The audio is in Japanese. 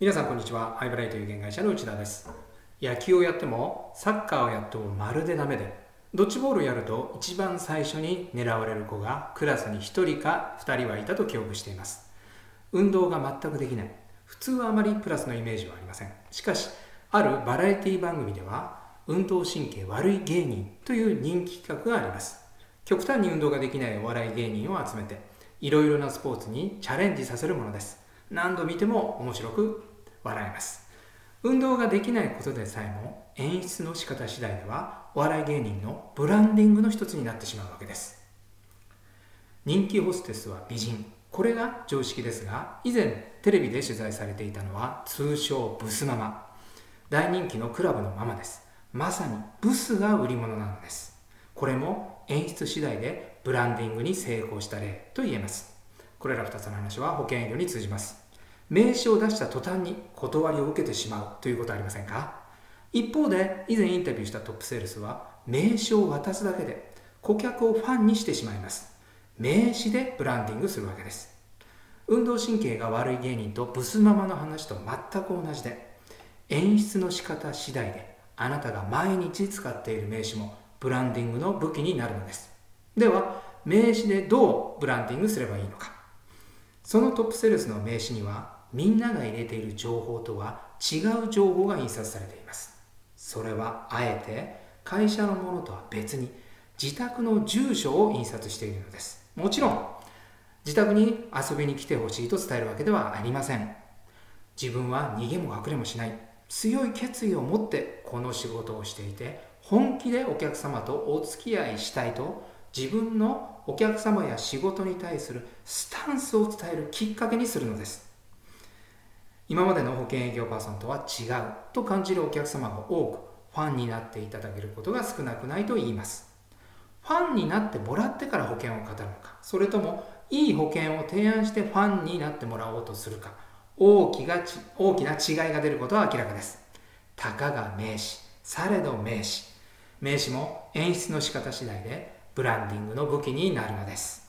皆さんこんにちは。アイブライという現会社の内田です。野球をやってもサッカーをやってもまるでダメでドッジボールをやると一番最初に狙われる子がクラスに1人か2人はいたと記憶しています。運動が全くできない。普通はあまりプラスのイメージはありません。しかしあるバラエティ番組では運動神経悪い芸人という人気企画があります。極端に運動ができないお笑い芸人を集めていろいろなスポーツにチャレンジさせるものです。何度見ても面白く笑えます。運動ができないことでさえも演出の仕方次第ではお笑い芸人のブランディングの一つになってしまうわけです。人気ホステスは美人。これが常識ですが以前テレビで取材されていたのは通称ブスママ。大人気のクラブのママです。まさにブスが売り物なのです。これも演出次第でブランディングに成功した例と言えます。これら2つの話は保険営業に通じます。名刺を出した途端に断りを受けてしまうということはありませんか？一方で以前インタビューしたトップセールスは名刺を渡すだけで顧客をファンにしてしまいます。名刺でブランディングするわけです。運動神経が悪い芸人とブスママの話と全く同じで演出の仕方次第であなたが毎日使っている名刺もブランディングの武器になるのです。では名刺でどうブランディングすればいいのか。そのトップセールスの名刺にはみんなが入れている情報とは違う情報が印刷されています。それはあえて会社のものとは別に自宅の住所を印刷しているのです。もちろん自宅に遊びに来てほしいと伝えるわけではありません。自分は逃げも隠れもしない。強い決意を持ってこの仕事をしていて本気でお客様とお付き合いしたいと自分のお客様や仕事に対するスタンスを伝えるきっかけにするのです。今までの保険営業パーソンとは違うと感じるお客様が多くファンになっていただけることが少なくないと言います。ファンになってもらってから保険を語るのかそれともいい保険を提案してファンになってもらおうとするか大きが大きな違いが出ることは明らかです。たかが名詞されど名詞名詞も演出の仕方次第でブランディングの武器になるのです。